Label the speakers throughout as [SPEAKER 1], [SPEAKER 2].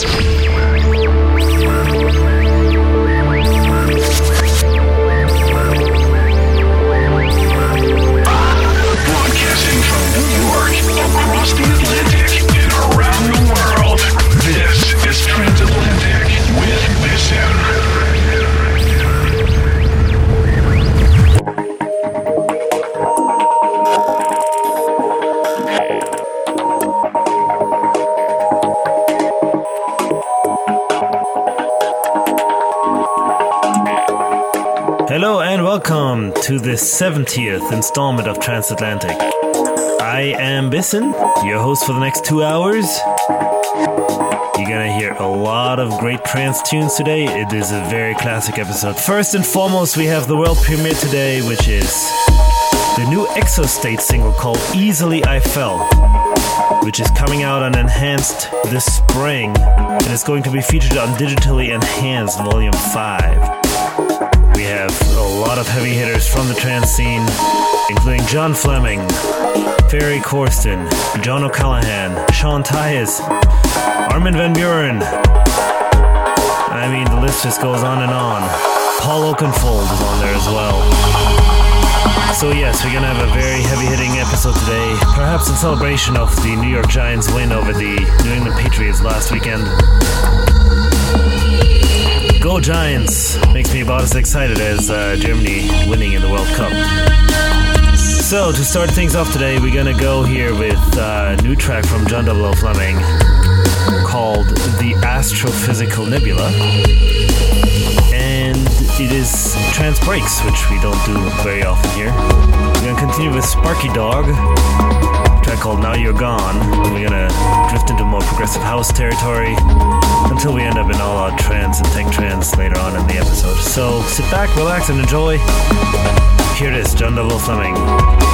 [SPEAKER 1] Broadcasting
[SPEAKER 2] to the 70th installment of Transatlantic. I am Bisson, your host for the next two hours. You're gonna hear a lot of great trance tunes today. It is a very classic episode. First and foremost, we have the world premiere today, which is the new Exostate single called Easily I Fell, which is coming out on Enhanced this spring and is going to be featured on Digitally Enhanced Volume 5. Have a lot of heavy hitters from the trance scene, including John Fleming, Ferry Corsten, John O'Callaghan, Sean Tyas, Armin Van Buuren. I mean, the list just goes on and on. Paul Oakenfold is on there as well. So, yes, we're going to have a very heavy hitting episode today, perhaps in celebration of the New York Giants win over the New England Patriots last weekend. Go Giants! Makes me about as excited as uh, Germany winning in the World Cup. So, to start things off today, we're gonna go here with uh, a new track from John W. Fleming called The Astrophysical Nebula. And it is trance breaks, which we don't do very often here. We're gonna continue with Sparky Dog, track called Now You're Gone. And we're gonna drift into more progressive house territory until we end up in all out trance and tech trance later on in the episode. So sit back, relax, and enjoy. Here it is, John W. Fleming.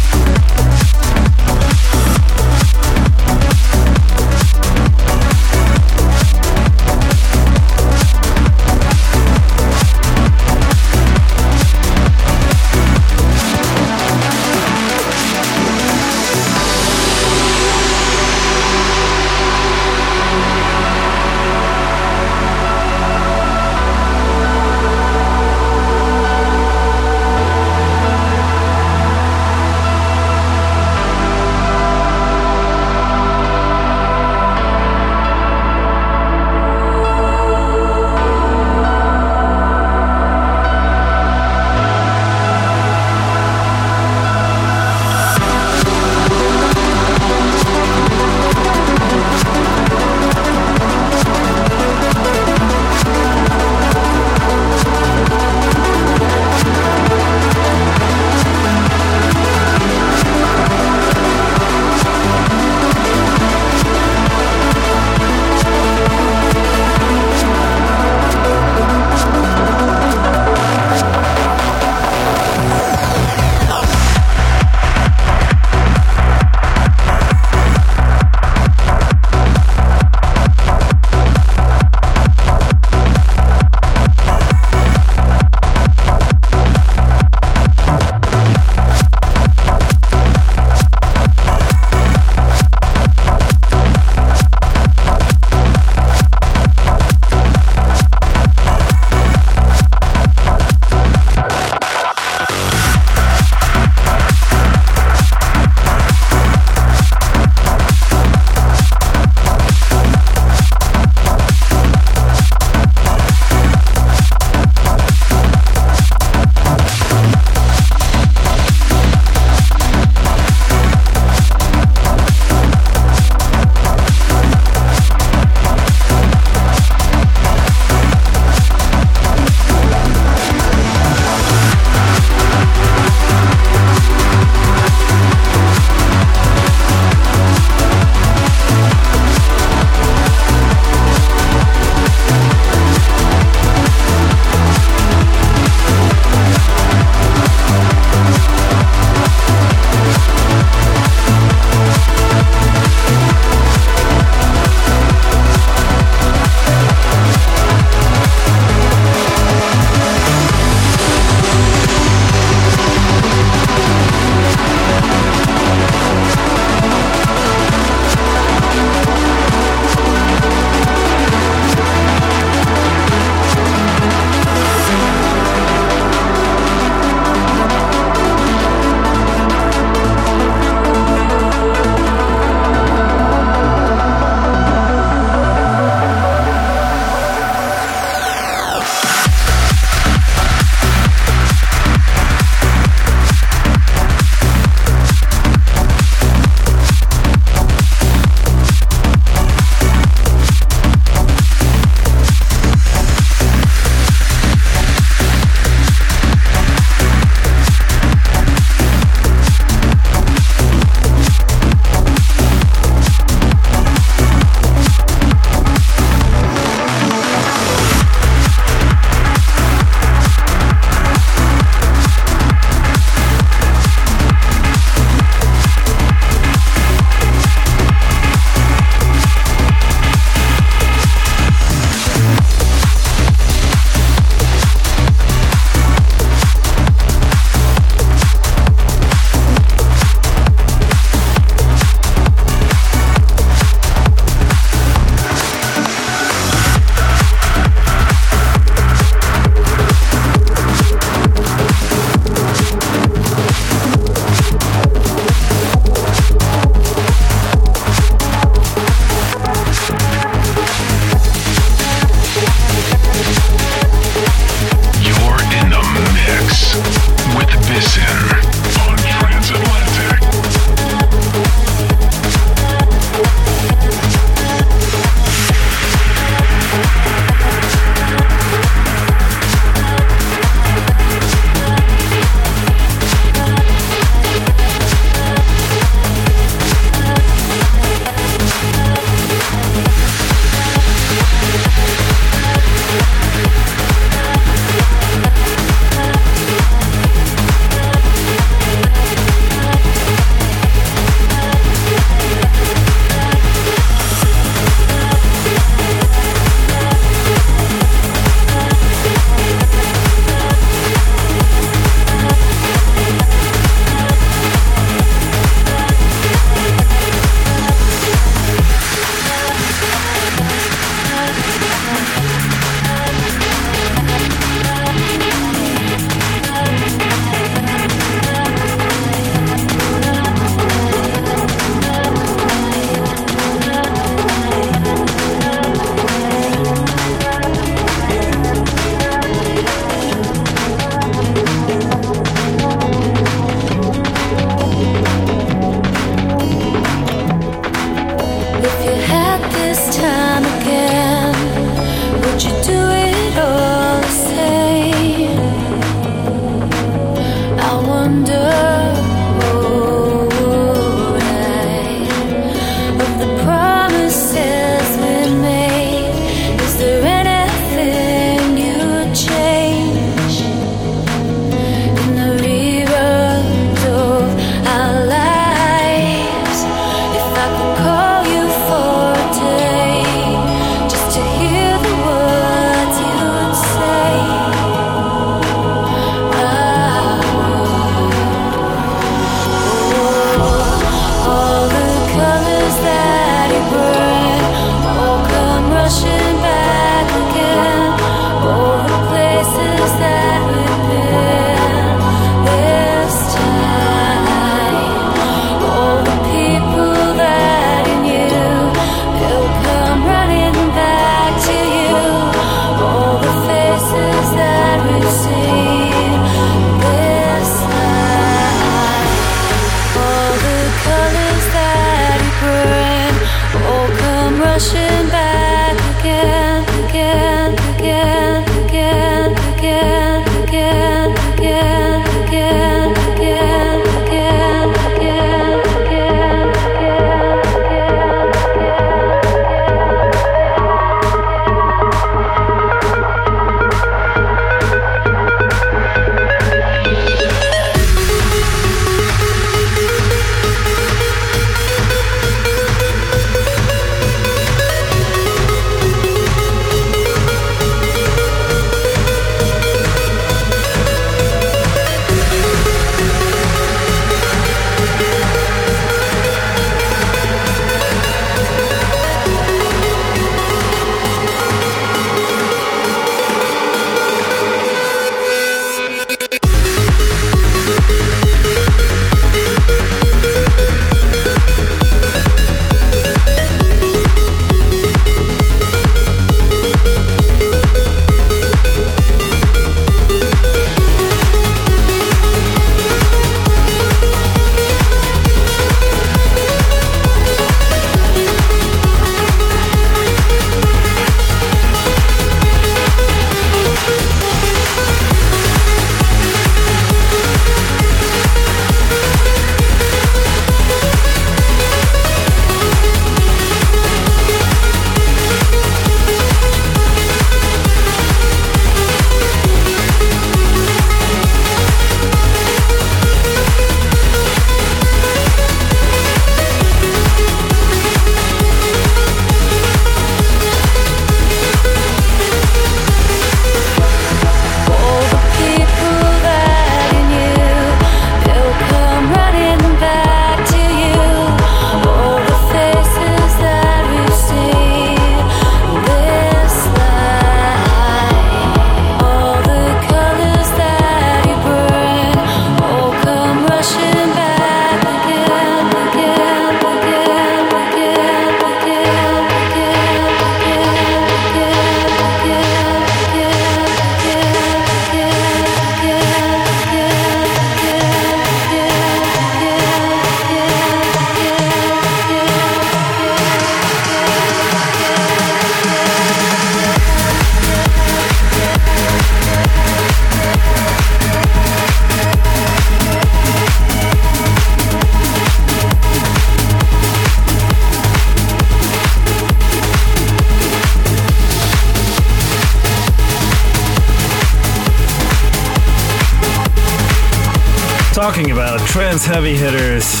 [SPEAKER 2] Heavy hitters,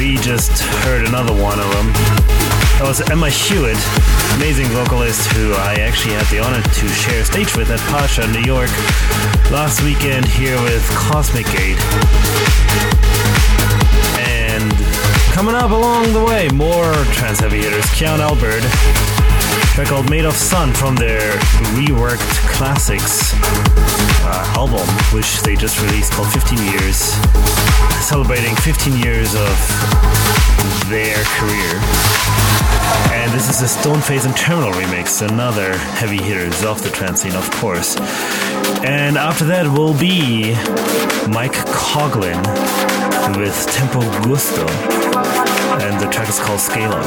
[SPEAKER 2] we just heard another one of them. That was Emma Hewitt, amazing vocalist who I actually had the honor to share a stage with at Pacha, New York, last weekend here with Cosmic Gate. And coming up along the way, more trance heavy hitters. Kyau & Albert, track called Made of Sun from their reworked classics which they just released called 15 Years, celebrating 15 years of their career. And this is a Stoneface and Terminal remix, another heavy hitters off the trance scene, of course. And after that will be Mike Koglin with Tempo Giusto, and the track is called Scalar.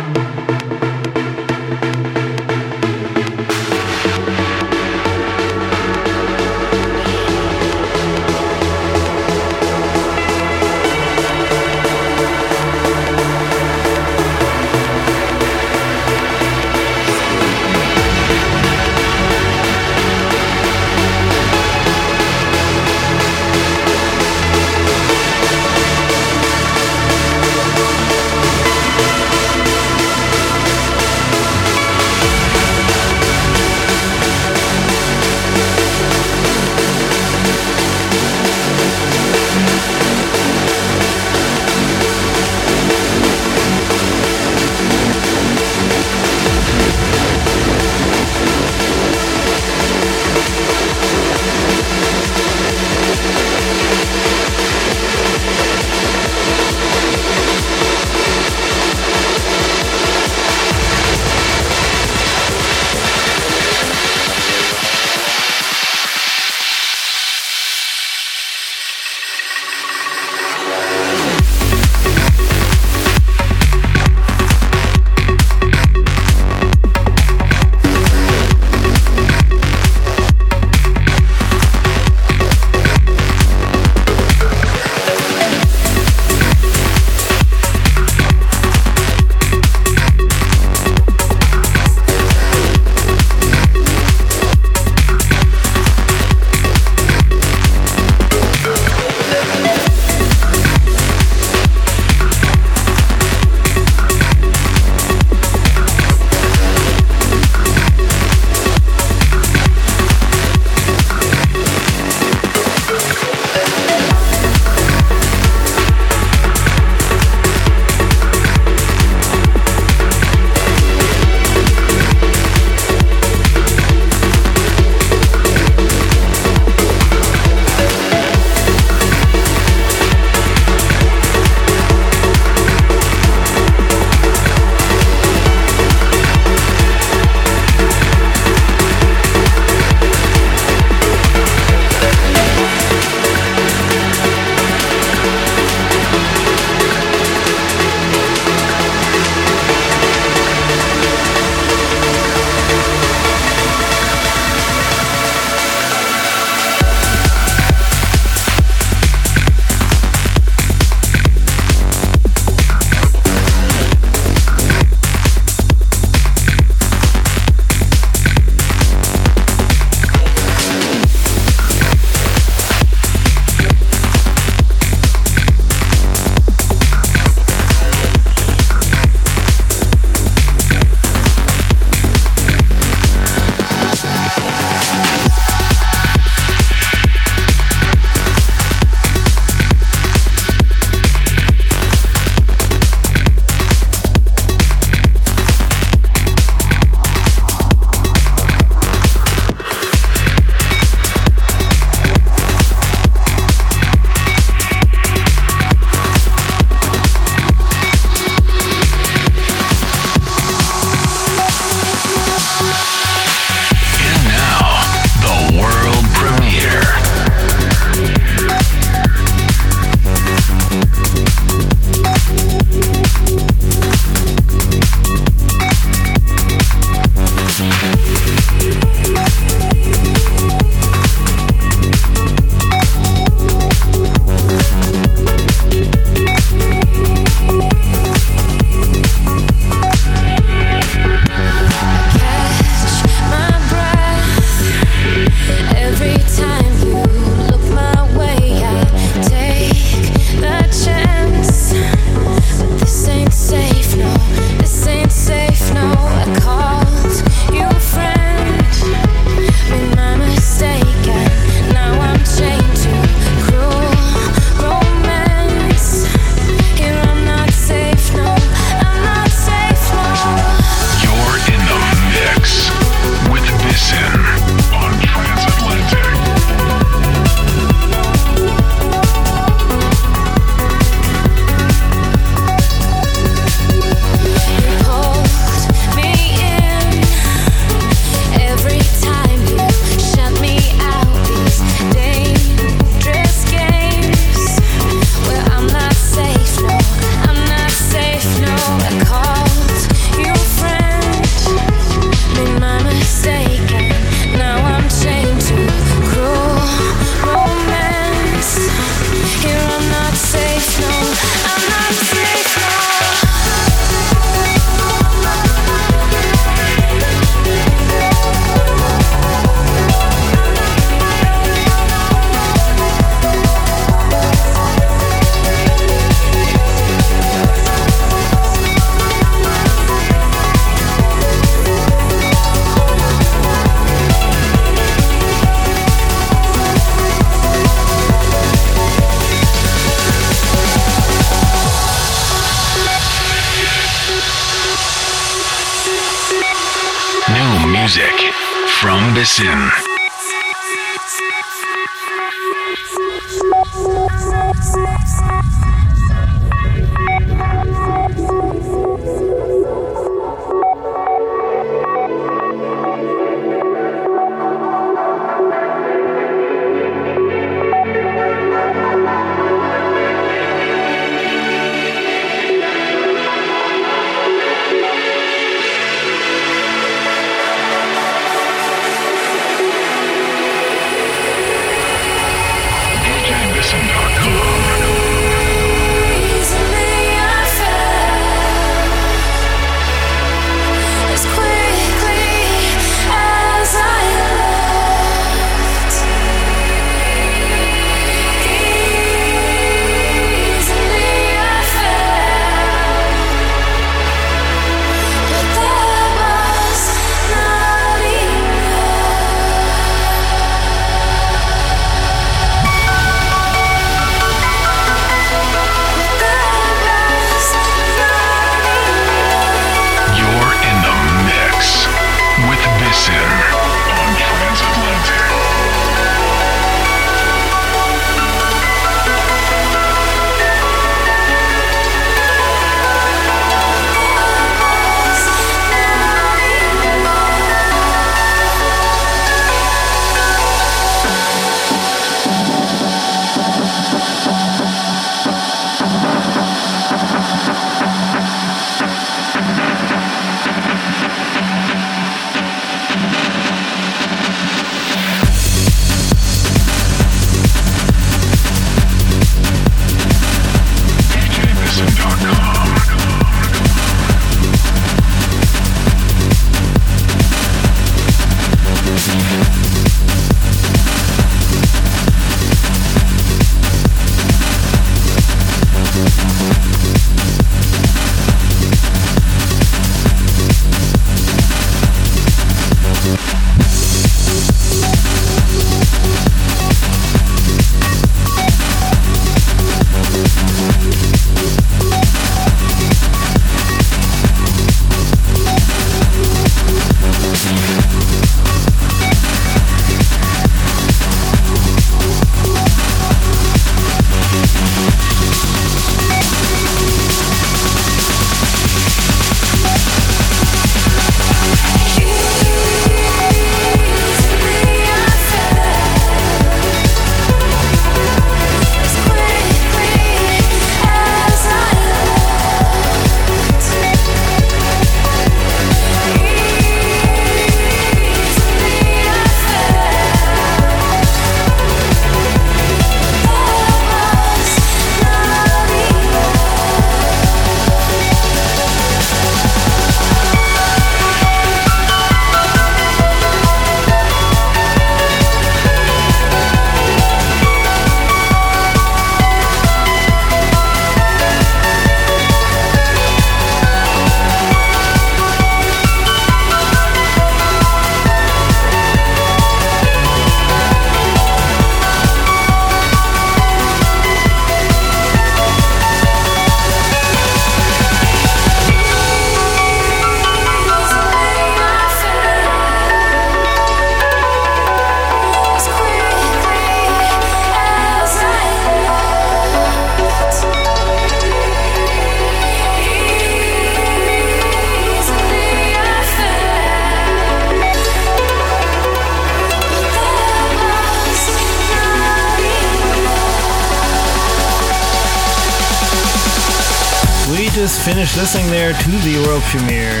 [SPEAKER 2] There to the world premiere.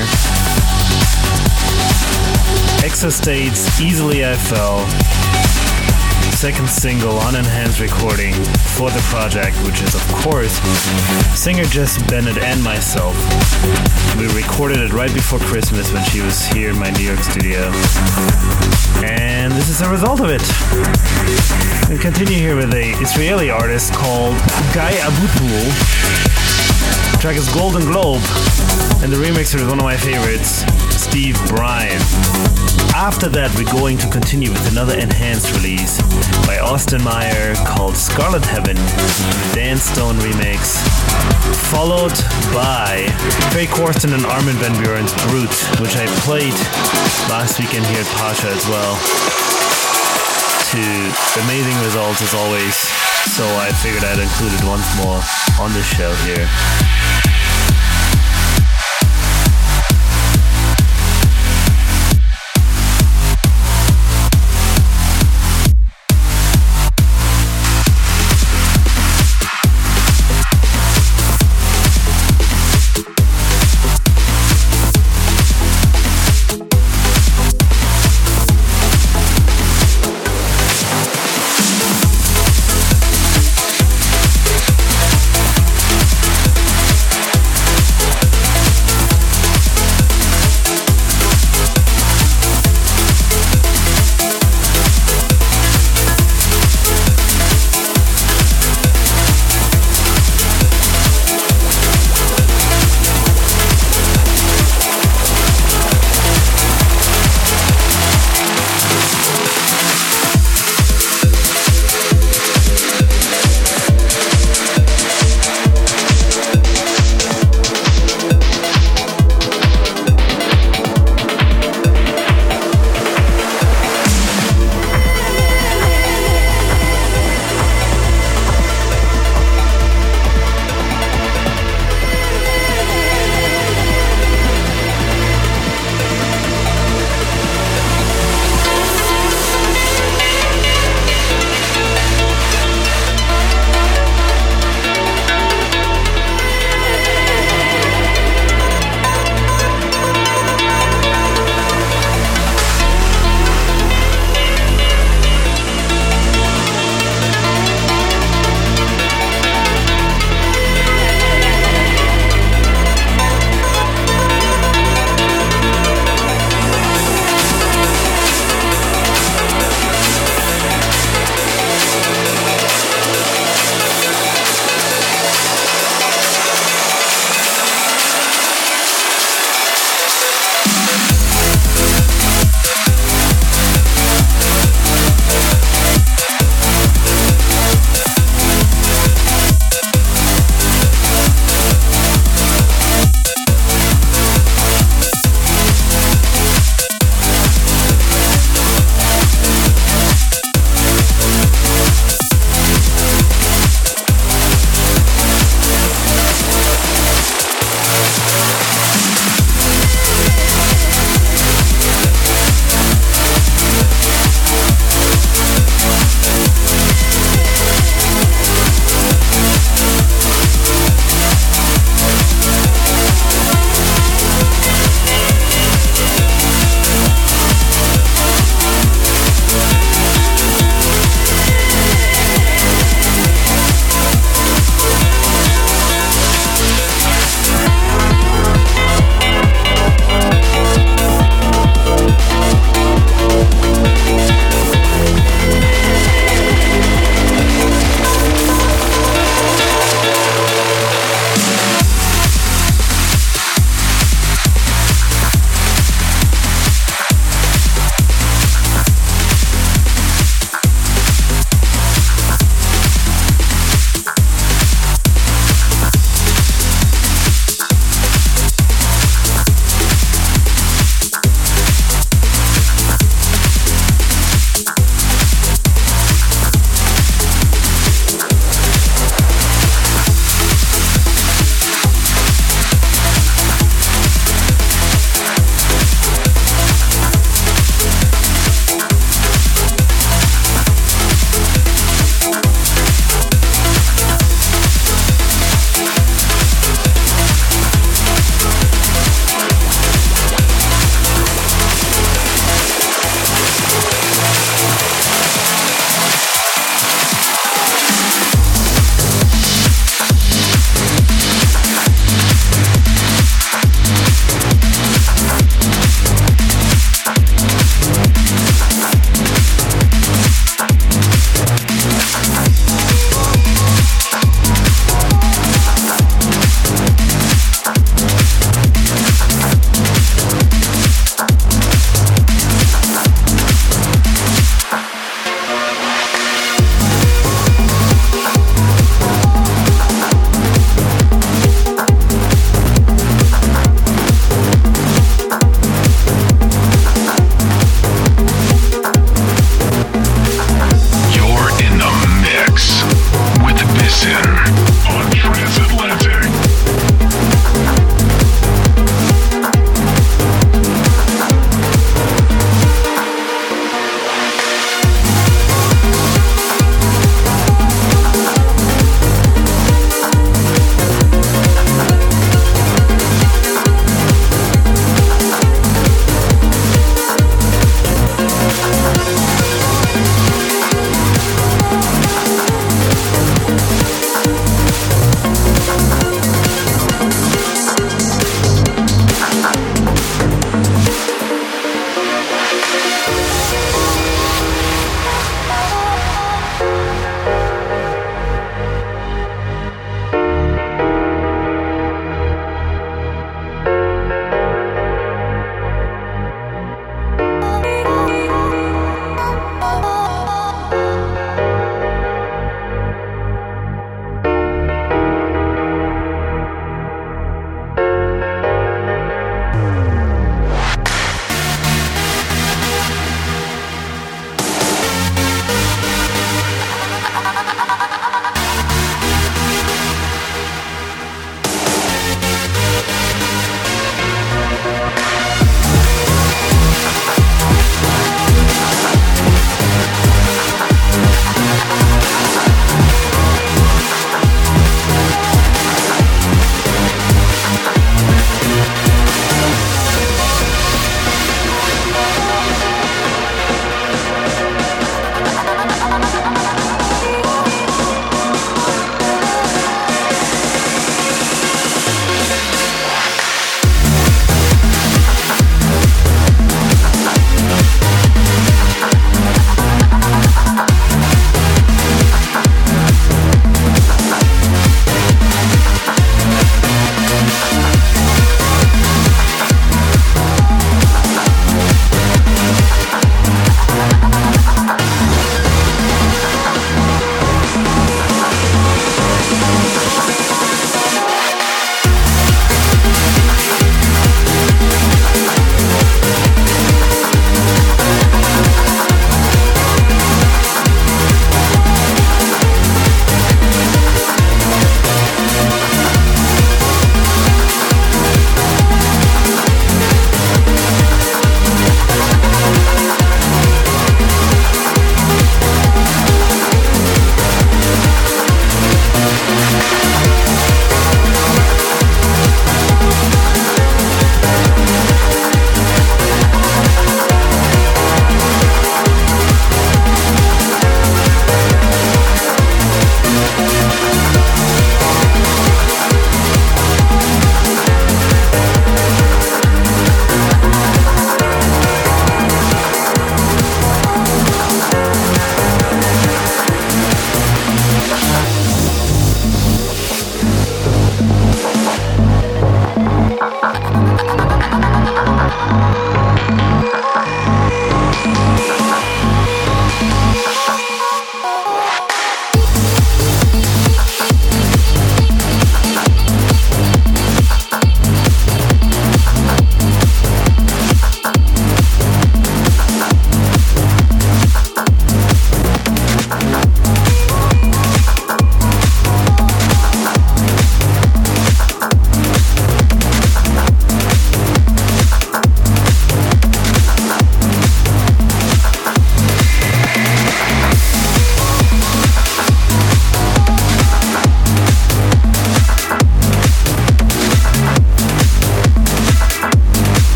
[SPEAKER 2] Exostate's Easily I Fell. Second single on enhanced recording for the project, which is, of course, singer Jess Bennett and myself. We recorded it right before Christmas when she was here in my New York studio. And this is a result of it. We continue here with a Israeli artist called Guy Abutul track is Golden Globe, and the remixer is one of my favorites, Steve Brian. After that, we're going to continue with another enhanced release by Austin Meyer called Scarlet Heaven, Dan Stone remix, followed by Ferry Corsten and Armin Van Buuren's Brute, which I played last weekend here at Pacha as well. To amazing results as always, so I figured I'd include it once more on this show here.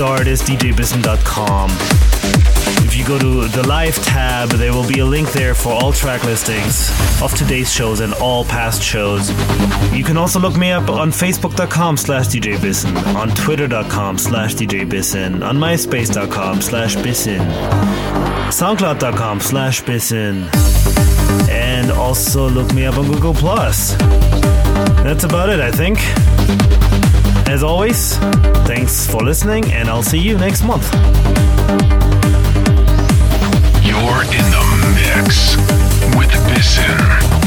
[SPEAKER 2] Start is djbisson.com. If you go to the live tab, there will be a link there for all track listings of today's shows and all past shows. You can also look me up on facebook.com slash djbisson, on twitter.com slash djbisson, on myspace.com slash bisson, soundcloud.com slash bisson, and also look me up on Google+. Plus. That's about it, I think. As always, thanks for listening, and I'll see you next month.
[SPEAKER 1] You're in the mix with Bisson